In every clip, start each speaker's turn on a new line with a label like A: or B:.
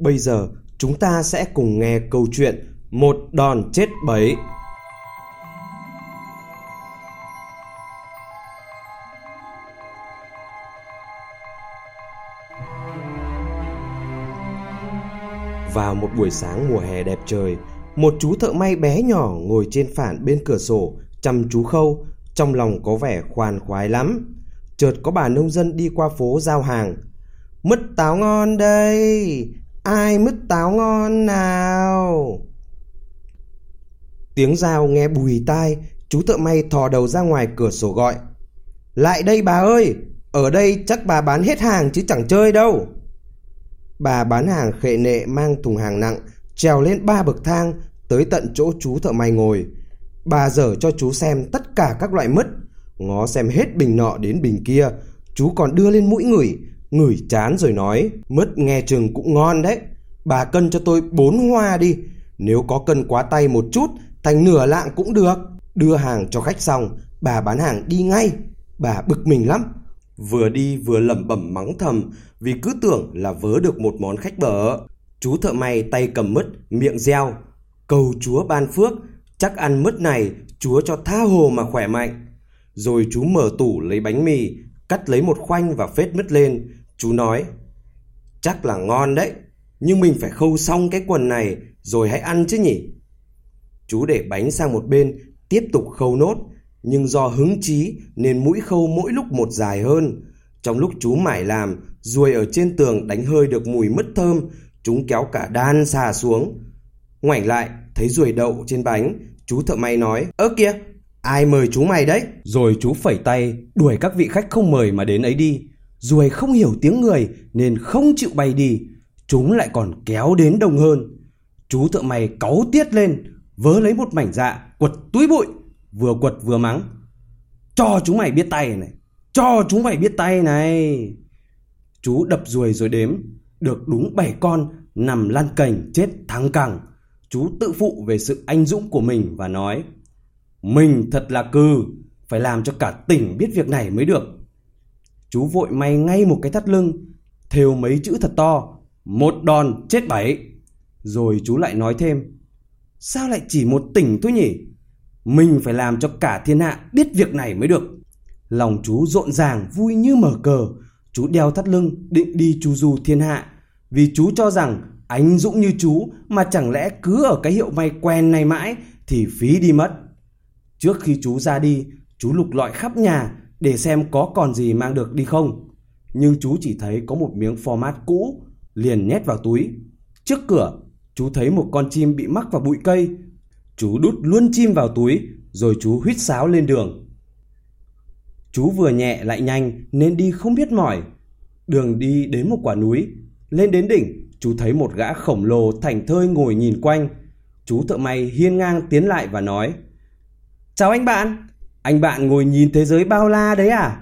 A: Bây giờ chúng ta sẽ cùng nghe câu chuyện Một đòn chết bấy. Vào một buổi sáng mùa hè đẹp trời, một chú thợ may bé nhỏ ngồi trên phản bên cửa sổ, chăm chú khâu, trong lòng có vẻ khoan khoái lắm. Chợt có bà nông dân đi qua phố giao hàng. Mứt táo ngon đây, ai mứt táo ngon nào? Tiếng giao nghe bùi tai, chú thợ may thò đầu ra ngoài cửa sổ gọi. Lại đây bà ơi, ở đây chắc bà bán hết hàng chứ chẳng chơi đâu. Bà bán hàng khệ nệ mang thùng hàng nặng, trèo lên ba bậc thang tới tận chỗ chú thợ may ngồi. Bà dở cho chú xem tất cả các loại mứt, ngó xem hết bình nọ đến bình kia, chú còn đưa lên mũi ngửi, ngửi chán rồi nói, mứt nghe chừng cũng ngon đấy. Bà cân cho tôi bốn hoa đi, nếu có cân quá tay một chút, thành nửa lạng cũng được. Đưa hàng cho khách xong, bà bán hàng đi ngay. Bà bực mình lắm, vừa đi vừa lẩm bẩm mắng thầm vì cứ tưởng là vớ được một món khách bở. Chú thợ may tay cầm mứt, miệng reo, cầu chúa ban phước, chắc ăn mứt này chúa cho tha hồ mà khỏe mạnh. Rồi chú mở tủ lấy bánh mì, cắt lấy một khoanh và phết mứt lên. Chú nói, chắc là ngon đấy, nhưng mình phải khâu xong cái quần này rồi hãy ăn chứ nhỉ. Chú để bánh sang một bên, tiếp tục khâu nốt, nhưng do hứng chí nên mũi khâu mỗi lúc một dài hơn. Trong lúc chú mải làm, ruồi ở trên tường đánh hơi được mùi mứt thơm, chúng kéo cả đan xà xuống. Ngoảnh lại, thấy ruồi đậu trên bánh, chú thợ may nói, ơ kìa, ai mời chú mày đấy? Rồi chú phẩy tay, đuổi các vị khách không mời mà đến ấy đi. Ruồi không hiểu tiếng người nên không chịu bay đi, chúng lại còn kéo đến đông hơn. Chú thợ mày cáu tiết lên, vớ lấy một mảnh dạ, quật túi bụi, vừa quật vừa mắng. Cho chúng mày biết tay này, cho chúng mày biết tay này. Chú đập ruồi rồi đếm, được đúng 7 con nằm lăn cành chết thắng cẳng. Chú tự phụ về sự anh dũng của mình và nói Mình thật là cừ, phải làm cho cả tỉnh biết việc này mới được. Chú vội may ngay một cái thắt lưng, thêu mấy chữ thật to, một đòn chết bảy. Rồi chú lại nói thêm, sao lại chỉ một tỉnh thôi nhỉ? Mình phải làm cho cả thiên hạ biết việc này mới được. Lòng chú rộn ràng vui như mở cờ, chú đeo thắt lưng định đi chu du thiên hạ. Vì chú cho rằng anh Dũng như chú mà chẳng lẽ cứ ở cái hiệu may quen này mãi thì phí đi mất. Trước khi chú ra đi, chú lục lọi khắp nhà để xem có còn gì mang được đi không. Nhưng chú chỉ thấy có một miếng format cũ, liền nhét vào túi. Trước cửa, chú thấy một con chim bị mắc vào bụi cây. Chú đút luôn chim vào túi, rồi chú huýt sáo lên đường. Chú vừa nhẹ lại nhanh nên đi không biết mỏi. Đường đi đến một quả núi, lên đến đỉnh, chú thấy một gã khổng lồ thành thơi ngồi nhìn quanh. Chú thợ may hiên ngang tiến lại và nói Chào anh bạn, anh bạn ngồi nhìn thế giới bao la đấy à?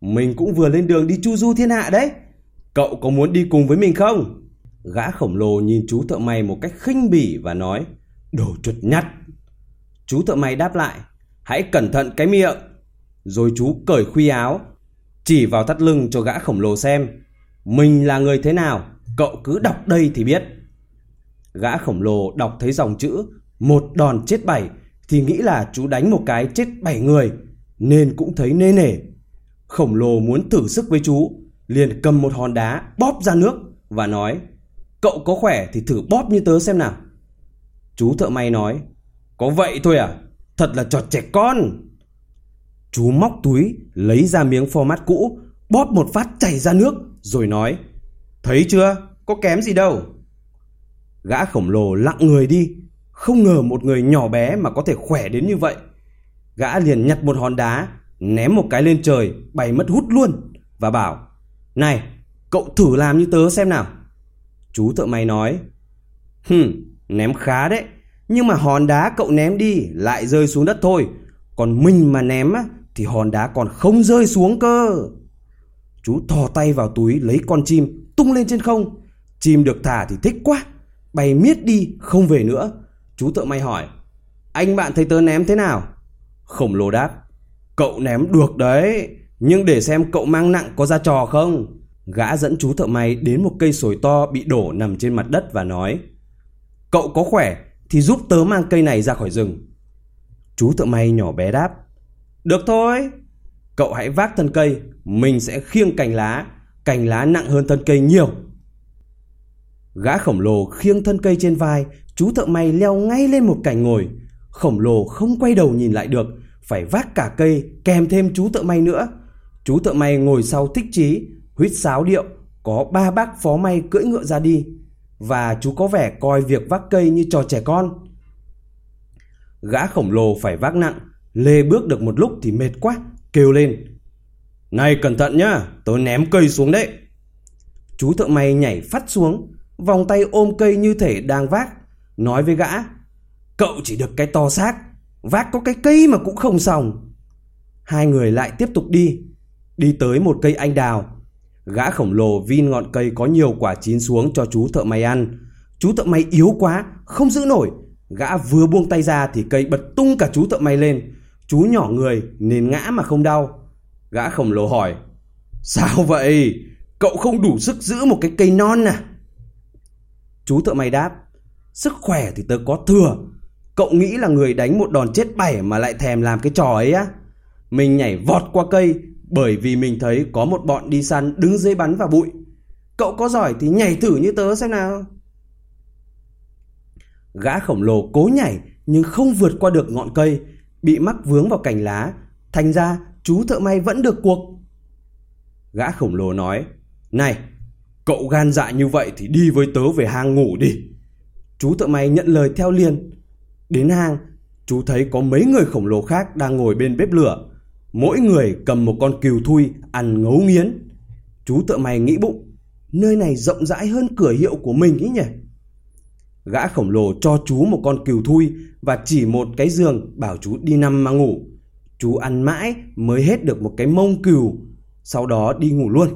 A: Mình cũng vừa lên đường đi chu du thiên hạ đấy. Cậu có muốn đi cùng với mình không? Gã khổng lồ nhìn chú thợ may một cách khinh bỉ và nói Đồ chuột nhắt. Chú thợ may đáp lại Hãy cẩn thận cái miệng. Rồi chú cởi khuy áo, chỉ vào thắt lưng cho gã khổng lồ xem. Mình là người thế nào, cậu cứ đọc đây thì biết. Gã khổng lồ đọc thấy dòng chữ một đòn chết bảy thì nghĩ là chú đánh một cái chết bảy người nên cũng thấy nê nể. Khổng lồ muốn thử sức với chú, liền cầm một hòn đá bóp ra nước và nói Cậu có khỏe thì thử bóp như tớ xem nào. Chú thợ may nói Có vậy thôi à? Thật là trọt trẻ con. Chú móc túi lấy ra miếng format cũ bóp một phát chảy ra nước rồi nói Thấy chưa? Có kém gì đâu. Gã khổng lồ lặng người đi không ngờ một người nhỏ bé mà có thể khỏe đến như vậy. Gã liền nhặt một hòn đá, ném một cái lên trời, bay mất hút luôn và bảo Này, cậu thử làm như tớ xem nào. Chú thợ may nói Hừm, ném khá đấy. Nhưng mà hòn đá cậu ném đi lại rơi xuống đất thôi. Còn mình mà ném thì hòn đá còn không rơi xuống cơ. Chú thò tay vào túi lấy con chim tung lên trên không. Chim được thả thì thích quá. Bay miết đi không về nữa. Chú thợ may hỏi Anh bạn thấy tớ ném thế nào Khổng lồ đáp Cậu ném được đấy Nhưng để xem cậu mang nặng có ra trò không
B: Gã dẫn chú thợ may đến một cây sồi to bị đổ nằm trên mặt đất và nói Cậu có khỏe thì giúp tớ mang cây này ra khỏi rừng. Chú thợ may nhỏ bé đáp Được thôi, cậu hãy vác thân cây, mình sẽ khiêng cành lá, cành lá nặng hơn thân cây nhiều. Gã khổng lồ khiêng thân cây trên vai, chú thợ may leo ngay lên một cành ngồi. Khổng lồ không quay đầu nhìn lại được, phải vác cả cây kèm thêm chú thợ may nữa. Chú thợ may ngồi sau thích chí, huýt sáo điệu, có ba bác phó may cưỡi ngựa ra đi. Và chú có vẻ coi việc vác cây như trò trẻ con. Gã khổng lồ phải vác nặng, lê bước được một lúc thì mệt quá, kêu lên. Này cẩn thận nhá, tôi ném cây xuống đấy. Chú thợ may nhảy phát xuống, vòng tay ôm cây như thể đang vác, nói với gã. Cậu chỉ được cái to xác, vác có cái cây mà cũng không xong. Hai người lại tiếp tục đi, đi tới một cây anh đào. Gã khổng lồ vin ngọn cây có nhiều quả chín xuống cho chú thợ may ăn. Chú thợ may yếu quá, không giữ nổi. Gã vừa buông tay ra thì cây bật tung cả chú thợ may lên. Chú nhỏ người nên ngã mà không đau. Gã khổng lồ hỏi, Sao vậy? Cậu không đủ sức giữ một cái cây non à? Chú thợ may đáp, Sức khỏe thì tớ có thừa. Cậu nghĩ là người đánh một đòn chết bảy mà lại thèm làm cái trò ấy á? Mình nhảy vọt qua cây bởi vì mình thấy có một bọn đi săn đứng dưới bắn vào bụi. Cậu có giỏi thì nhảy thử như tớ xem nào. Gã khổng lồ cố nhảy nhưng không vượt qua được ngọn cây, bị mắc vướng vào cành lá. Thành ra chú thợ may vẫn được cuộc. Gã khổng lồ nói, Này, cậu gan dạ như vậy thì đi với tớ về hang ngủ đi. Chú thợ may nhận lời theo liền. Đến hang, chú thấy có mấy người khổng lồ khác đang ngồi bên bếp lửa. Mỗi người cầm một con cừu thui ăn ngấu nghiến. Chú thợ may nghĩ bụng, nơi này rộng rãi hơn cửa hiệu của mình ý nhỉ? Gã khổng lồ cho chú một con cừu thui và chỉ một cái giường bảo chú đi nằm mà ngủ. Chú ăn mãi mới hết được một cái mông cừu, sau đó đi ngủ luôn.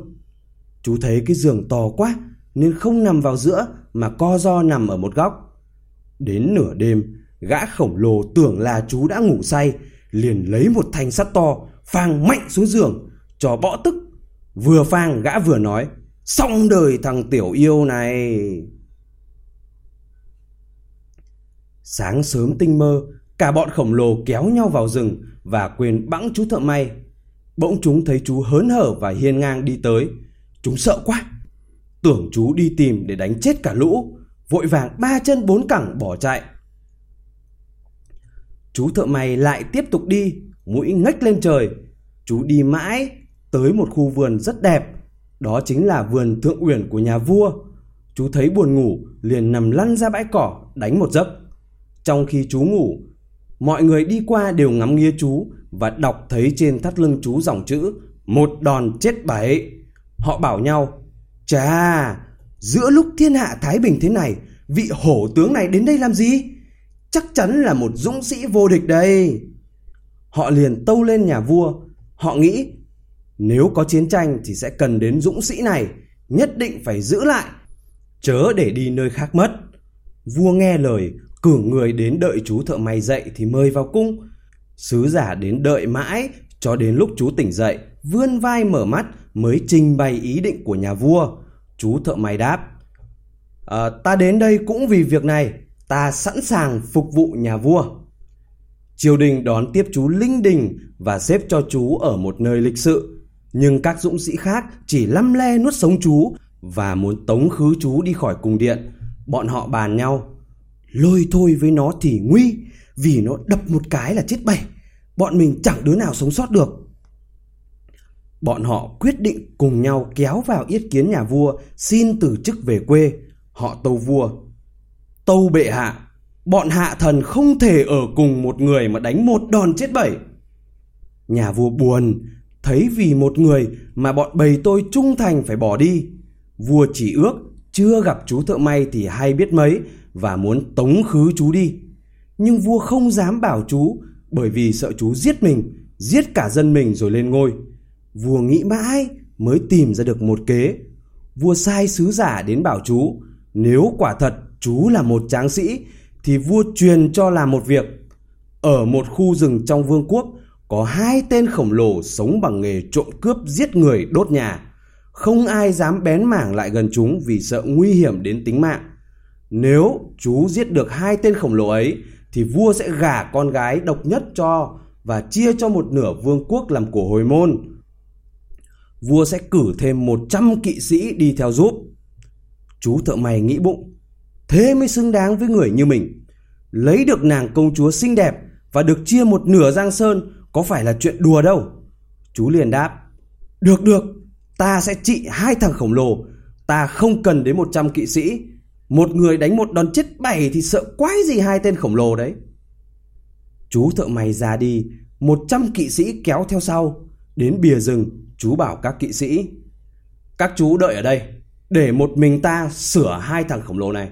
B: Chú thấy cái giường to quá nên không nằm vào giữa mà co do nằm ở một góc. Đến nửa đêm, gã khổng lồ tưởng là chú đã ngủ say, liền lấy một thanh sắt to, phang mạnh xuống giường, cho bõ tức. Vừa phang gã vừa nói, xong đời thằng tiểu yêu này. Sáng sớm tinh mơ, cả bọn khổng lồ kéo nhau vào rừng và quên bẵng chú thợ may. Bỗng chúng thấy chú hớn hở và hiên ngang đi tới. Chúng sợ quá. Tưởng chú đi tìm để đánh chết cả lũ. Vội vàng ba chân bốn cẳng bỏ chạy. Chú thợ mày lại tiếp tục đi, mũi ngách lên trời. Chú đi mãi tới một khu vườn rất đẹp. Đó chính là vườn thượng uyển của nhà vua. Chú thấy buồn ngủ, liền nằm lăn ra bãi cỏ, đánh một giấc. Trong khi chú ngủ, mọi người đi qua đều ngắm nghía chú và đọc thấy trên thắt lưng chú dòng chữ một đòn chết bảy. Họ bảo nhau, chà, giữa lúc thiên hạ Thái Bình thế này, vị hổ tướng này đến đây làm gì? Chắc chắn là một dũng sĩ vô địch đây. Họ liền tâu lên nhà vua, họ nghĩ nếu có chiến tranh thì sẽ cần đến dũng sĩ này, nhất định phải giữ lại, chớ để đi nơi khác mất. Vua nghe lời, cử người đến đợi chú thợ may dậy thì mời vào cung. Sứ giả đến đợi mãi cho đến lúc chú tỉnh dậy, vươn vai mở mắt mới trình bày ý định của nhà vua. Chú thợ may đáp, à, ta đến đây cũng vì việc này, ta sẵn sàng phục vụ nhà vua. Triều đình đón tiếp chú linh đình và xếp cho chú ở một nơi lịch sự. Nhưng các dũng sĩ khác chỉ lăm le nuốt sống chú và muốn tống khứ chú đi khỏi cung điện. Bọn họ bàn nhau Lôi thôi với nó thì nguy Vì nó đập một cái là chết bảy. Bọn mình chẳng đứa nào sống sót được Bọn họ quyết định cùng nhau kéo vào yết kiến nhà vua Xin từ chức về quê Họ tâu vua Tâu bệ hạ Bọn hạ thần không thể ở cùng một người mà đánh một đòn chết bảy Nhà vua buồn Thấy vì một người mà bọn bầy tôi trung thành phải bỏ đi Vua chỉ ước chưa gặp chú thợ may thì hay biết mấy và muốn tống khứ chú đi. Nhưng vua không dám bảo chú bởi vì sợ chú giết mình, giết cả dân mình rồi lên ngôi. Vua nghĩ mãi mới tìm ra được một kế. Vua sai sứ giả đến bảo chú, nếu quả thật chú là một tráng sĩ thì vua truyền cho làm một việc. Ở một khu rừng trong vương quốc có hai tên khổng lồ sống bằng nghề trộm cướp giết người đốt nhà. không ai dám bén mảng lại gần chúng vì sợ nguy hiểm đến tính mạng. Nếu chú giết được hai tên khổng lồ ấy thì vua sẽ gả con gái độc nhất cho và chia cho một nửa vương quốc làm của hồi môn. Vua sẽ cử thêm 100 kỵ sĩ đi theo giúp. Chú thợ mày nghĩ bụng, thế mới xứng đáng với người như mình. Lấy được nàng công chúa xinh đẹp và được chia một nửa giang sơn có phải là chuyện đùa đâu. Chú liền đáp, được được, ta sẽ trị hai thằng khổng lồ, ta không cần đến 100 kỵ sĩ. Một người đánh một đòn chết bảy thì sợ quái gì hai tên khổng lồ đấy. Chú thợ mày ra đi, 100 kỵ sĩ kéo theo sau. Đến bìa rừng, chú bảo các kỵ sĩ. Các chú đợi ở đây, để một mình ta sửa hai thằng khổng lồ này.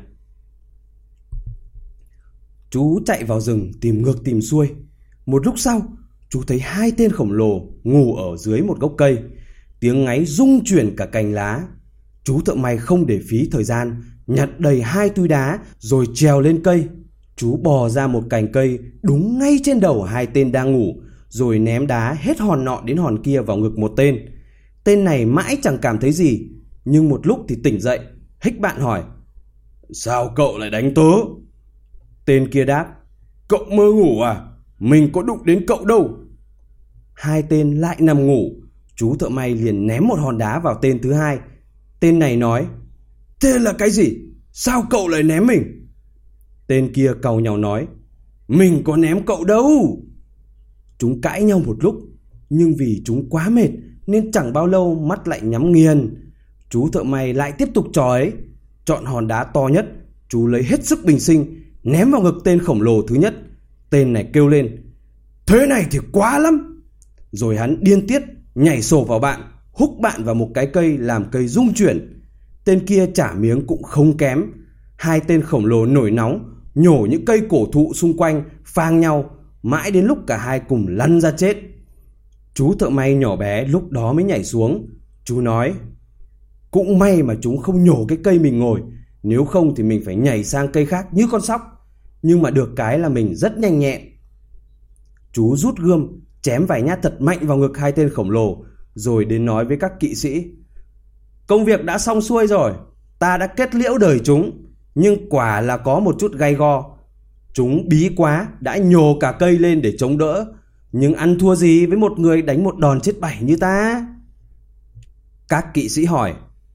B: Chú chạy vào rừng tìm ngược tìm xuôi. Một lúc sau, chú thấy hai tên khổng lồ ngủ ở dưới một gốc cây. Tiếng ngáy rung chuyển cả cành lá. Chú thợ may không để phí thời gian, nhặt đầy hai túi đá rồi trèo lên cây. Chú bò ra một cành cây đúng ngay trên đầu hai tên đang ngủ, rồi ném đá hết hòn nọ đến hòn kia vào ngực một tên. Tên này mãi chẳng cảm thấy gì, nhưng một lúc thì tỉnh dậy, hích bạn hỏi. Sao cậu lại đánh tớ? Tên kia đáp. Cậu mơ ngủ à? Mình có đụng đến cậu đâu. Hai tên lại nằm ngủ, chú thợ may liền ném một hòn đá vào tên thứ hai. Tên này nói. Thế là cái gì? Sao cậu lại ném mình? Tên kia cầu nhau nói. Mình có ném cậu đâu. Chúng cãi nhau một lúc, nhưng vì chúng quá mệt nên chẳng bao lâu mắt lại nhắm nghiền. Chú thợ may lại tiếp tục trò ấy. Chọn hòn đá to nhất, chú lấy hết sức bình sinh, ném vào ngực tên khổng lồ thứ nhất. Tên này kêu lên. Thế này thì quá lắm. Rồi hắn điên tiết, nhảy sổ vào bạn, húc bạn vào một cái cây làm cây rung chuyển. Tên kia trả miếng cũng không kém. Hai tên khổng lồ nổi nóng, nhổ những cây cổ thụ xung quanh, phang nhau, mãi đến lúc cả hai cùng lăn ra chết. Chú thợ may nhỏ bé lúc đó mới nhảy xuống. Chú nói, cũng may mà chúng không nhổ cái cây mình ngồi, nếu không thì mình phải nhảy sang cây khác như con sóc. Nhưng mà được cái là mình rất nhanh nhẹn. Chú rút gươm, chém vài nhát thật mạnh vào ngực hai tên khổng lồ, rồi đến nói với các kỵ sĩ. Công việc đã xong xuôi rồi, ta đã kết liễu đời chúng, nhưng quả là có một chút gay go. Chúng bí quá, đã nhổ cả cây lên để chống đỡ, nhưng ăn thua gì với một người đánh một đòn chết bảy như ta? Các kỵ sĩ hỏi,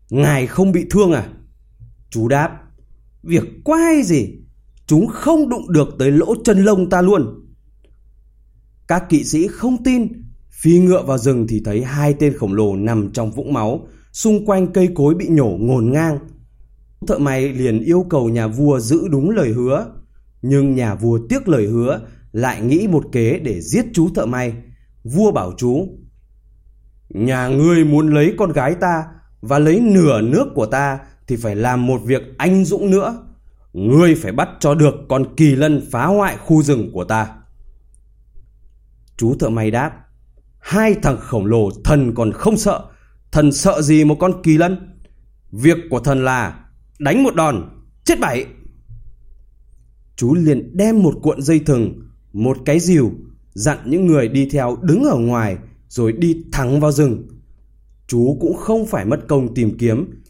B: ngài không bị thương à? Chú đáp, việc quái gì, chúng không đụng được tới lỗ chân lông ta luôn. Các kỵ sĩ không tin, phi ngựa vào rừng thì thấy hai tên khổng lồ nằm trong vũng máu, xung quanh cây cối bị nhổ ngổn ngang. Thợ mày liền yêu cầu nhà vua giữ đúng lời hứa, nhưng nhà vua tiếc lời hứa, lại nghĩ một kế để giết chú thợ may. Vua bảo chú, Nhà ngươi muốn lấy con gái ta và lấy nửa nước của ta thì phải làm một việc anh dũng nữa. Ngươi phải bắt cho được con kỳ lân phá hoại khu rừng của ta. Chú thợ may đáp, hai thằng khổng lồ thần còn không sợ, thần sợ gì một con kỳ lân? Việc của thần là đánh một đòn, chết bảy. Chú liền đem một cuộn dây thừng, một cái rìu, dặn những người đi theo đứng ở ngoài rồi đi thẳng vào rừng. Chú cũng không phải mất công tìm kiếm.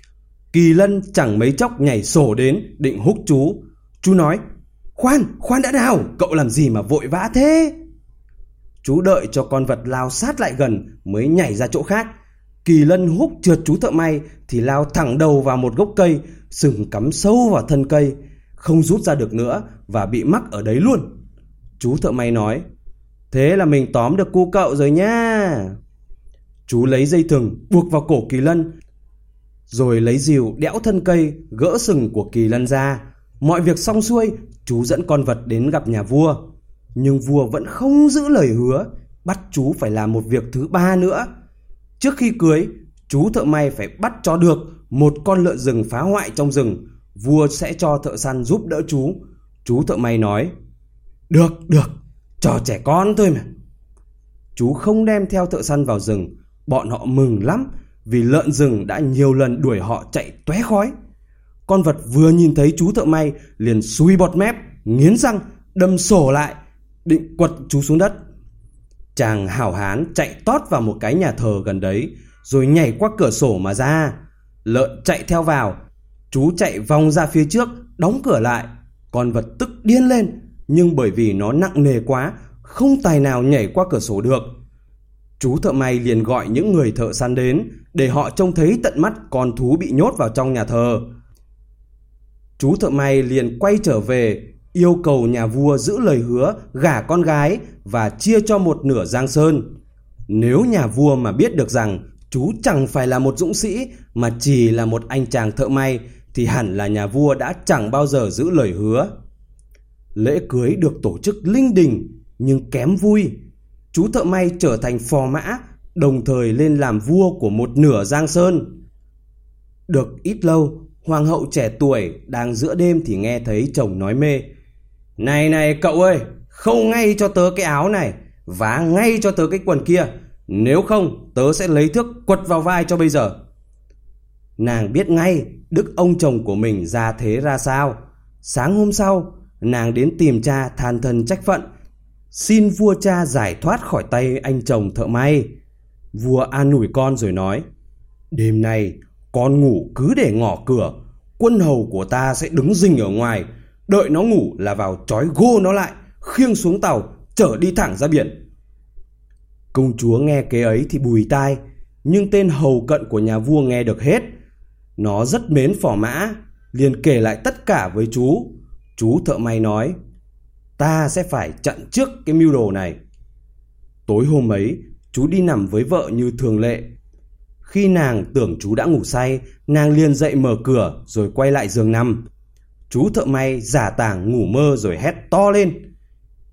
B: Kỳ lân chẳng mấy chốc nhảy sổ đến định húc chú. Chú nói, khoan, khoan đã nào, cậu làm gì mà vội vã thế? Chú đợi cho con vật lao sát lại gần mới nhảy ra chỗ khác. Kỳ lân húc trượt chú thợ may thì lao thẳng đầu vào một gốc cây, sừng cắm sâu vào thân cây, không rút ra được nữa và bị mắc ở đấy luôn. Chú thợ may nói, thế là mình tóm được cu cậu rồi nha. Chú lấy dây thừng buộc vào cổ kỳ lân, rồi lấy rìu đẽo thân cây gỡ sừng của kỳ lân ra. Mọi việc xong xuôi, chú dẫn con vật đến gặp nhà vua. Nhưng vua vẫn không giữ lời hứa, bắt chú phải làm một việc thứ ba nữa. Trước khi cưới, chú thợ may phải bắt cho được một con lợn rừng phá hoại trong rừng. Vua sẽ cho thợ săn giúp đỡ chú. Chú thợ may nói, được, được, cho trẻ con thôi mà. Chú không đem theo thợ săn vào rừng, bọn họ mừng lắm vì lợn rừng đã nhiều lần đuổi họ chạy tóe khói. Con vật vừa nhìn thấy chú thợ may liền xui bọt mép, nghiến răng, đâm sổ lại, định quật chú xuống đất. Chàng hảo hán chạy tót vào một cái nhà thờ gần đấy, rồi nhảy qua cửa sổ mà ra. Lợn chạy theo vào, chú chạy vòng ra phía trước, đóng cửa lại. Con vật tức điên lên, nhưng bởi vì nó nặng nề quá, không tài nào nhảy qua cửa sổ được. Chú thợ may liền gọi những người thợ săn đến để họ trông thấy tận mắt con thú bị nhốt vào trong nhà thờ. Chú thợ may liền quay trở về yêu cầu nhà vua giữ lời hứa gả con gái và chia cho một nửa Giang Sơn. Nếu nhà vua mà biết được rằng chú chẳng phải là một dũng sĩ mà chỉ là một anh chàng thợ may thì hẳn là nhà vua đã chẳng bao giờ giữ lời hứa. Lễ cưới được tổ chức linh đình nhưng kém vui. Chú thợ may trở thành phò mã, đồng thời lên làm vua của một nửa Giang Sơn. Được ít lâu, hoàng hậu trẻ tuổi đang giữa đêm thì nghe thấy chồng nói mê. Này này cậu ơi, khâu ngay cho tớ cái áo này, vá ngay cho tớ cái quần kia, nếu không tớ sẽ lấy thước quật vào vai cho bây giờ. Nàng biết ngay đức ông chồng của mình ra thế ra sao. Sáng hôm sau, nàng đến tìm cha than thân trách phận, xin vua cha giải thoát khỏi tay anh chồng thợ may. Vua an ủi con rồi nói, đêm nay con ngủ cứ để ngỏ cửa, quân hầu của ta sẽ đứng rình ở ngoài, đợi nó ngủ là vào trói gô nó lại, khiêng xuống tàu, chở đi thẳng ra biển. Công chúa nghe kế ấy thì bùi tai, nhưng tên hầu cận của nhà vua nghe được hết. Nó rất mến phò mã, liền kể lại tất cả với chú. Chú thợ may nói, ta sẽ phải chặn trước cái mưu đồ này. Tối hôm ấy, chú đi nằm với vợ như thường lệ. Khi nàng tưởng chú đã ngủ say, nàng liền dậy mở cửa rồi quay lại giường nằm. Chú thợ may giả tàng ngủ mơ rồi hét to lên.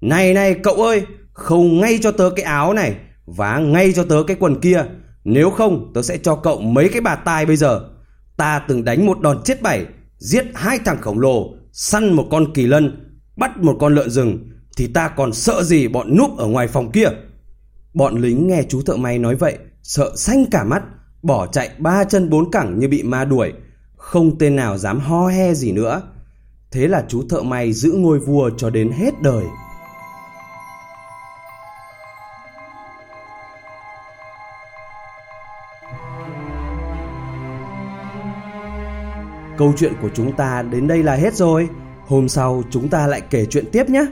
B: Này này cậu ơi, khâu ngay cho tớ cái áo này, vá ngay cho tớ cái quần kia. Nếu không tớ sẽ cho cậu mấy cái bà tai bây giờ. Ta từng đánh một đòn chết bảy, giết hai thằng khổng lồ, săn một con kỳ lân, bắt một con lợn rừng. Thì ta còn sợ gì bọn núp ở ngoài phòng kia. Bọn lính nghe chú thợ may nói vậy, sợ xanh cả mắt, bỏ chạy ba chân bốn cẳng như bị ma đuổi. Không tên nào dám ho he gì nữa. Thế là chú thợ may giữ ngôi vua cho đến hết đời. Câu chuyện của chúng ta đến đây là hết rồi. Hôm sau chúng ta lại kể chuyện tiếp nhé.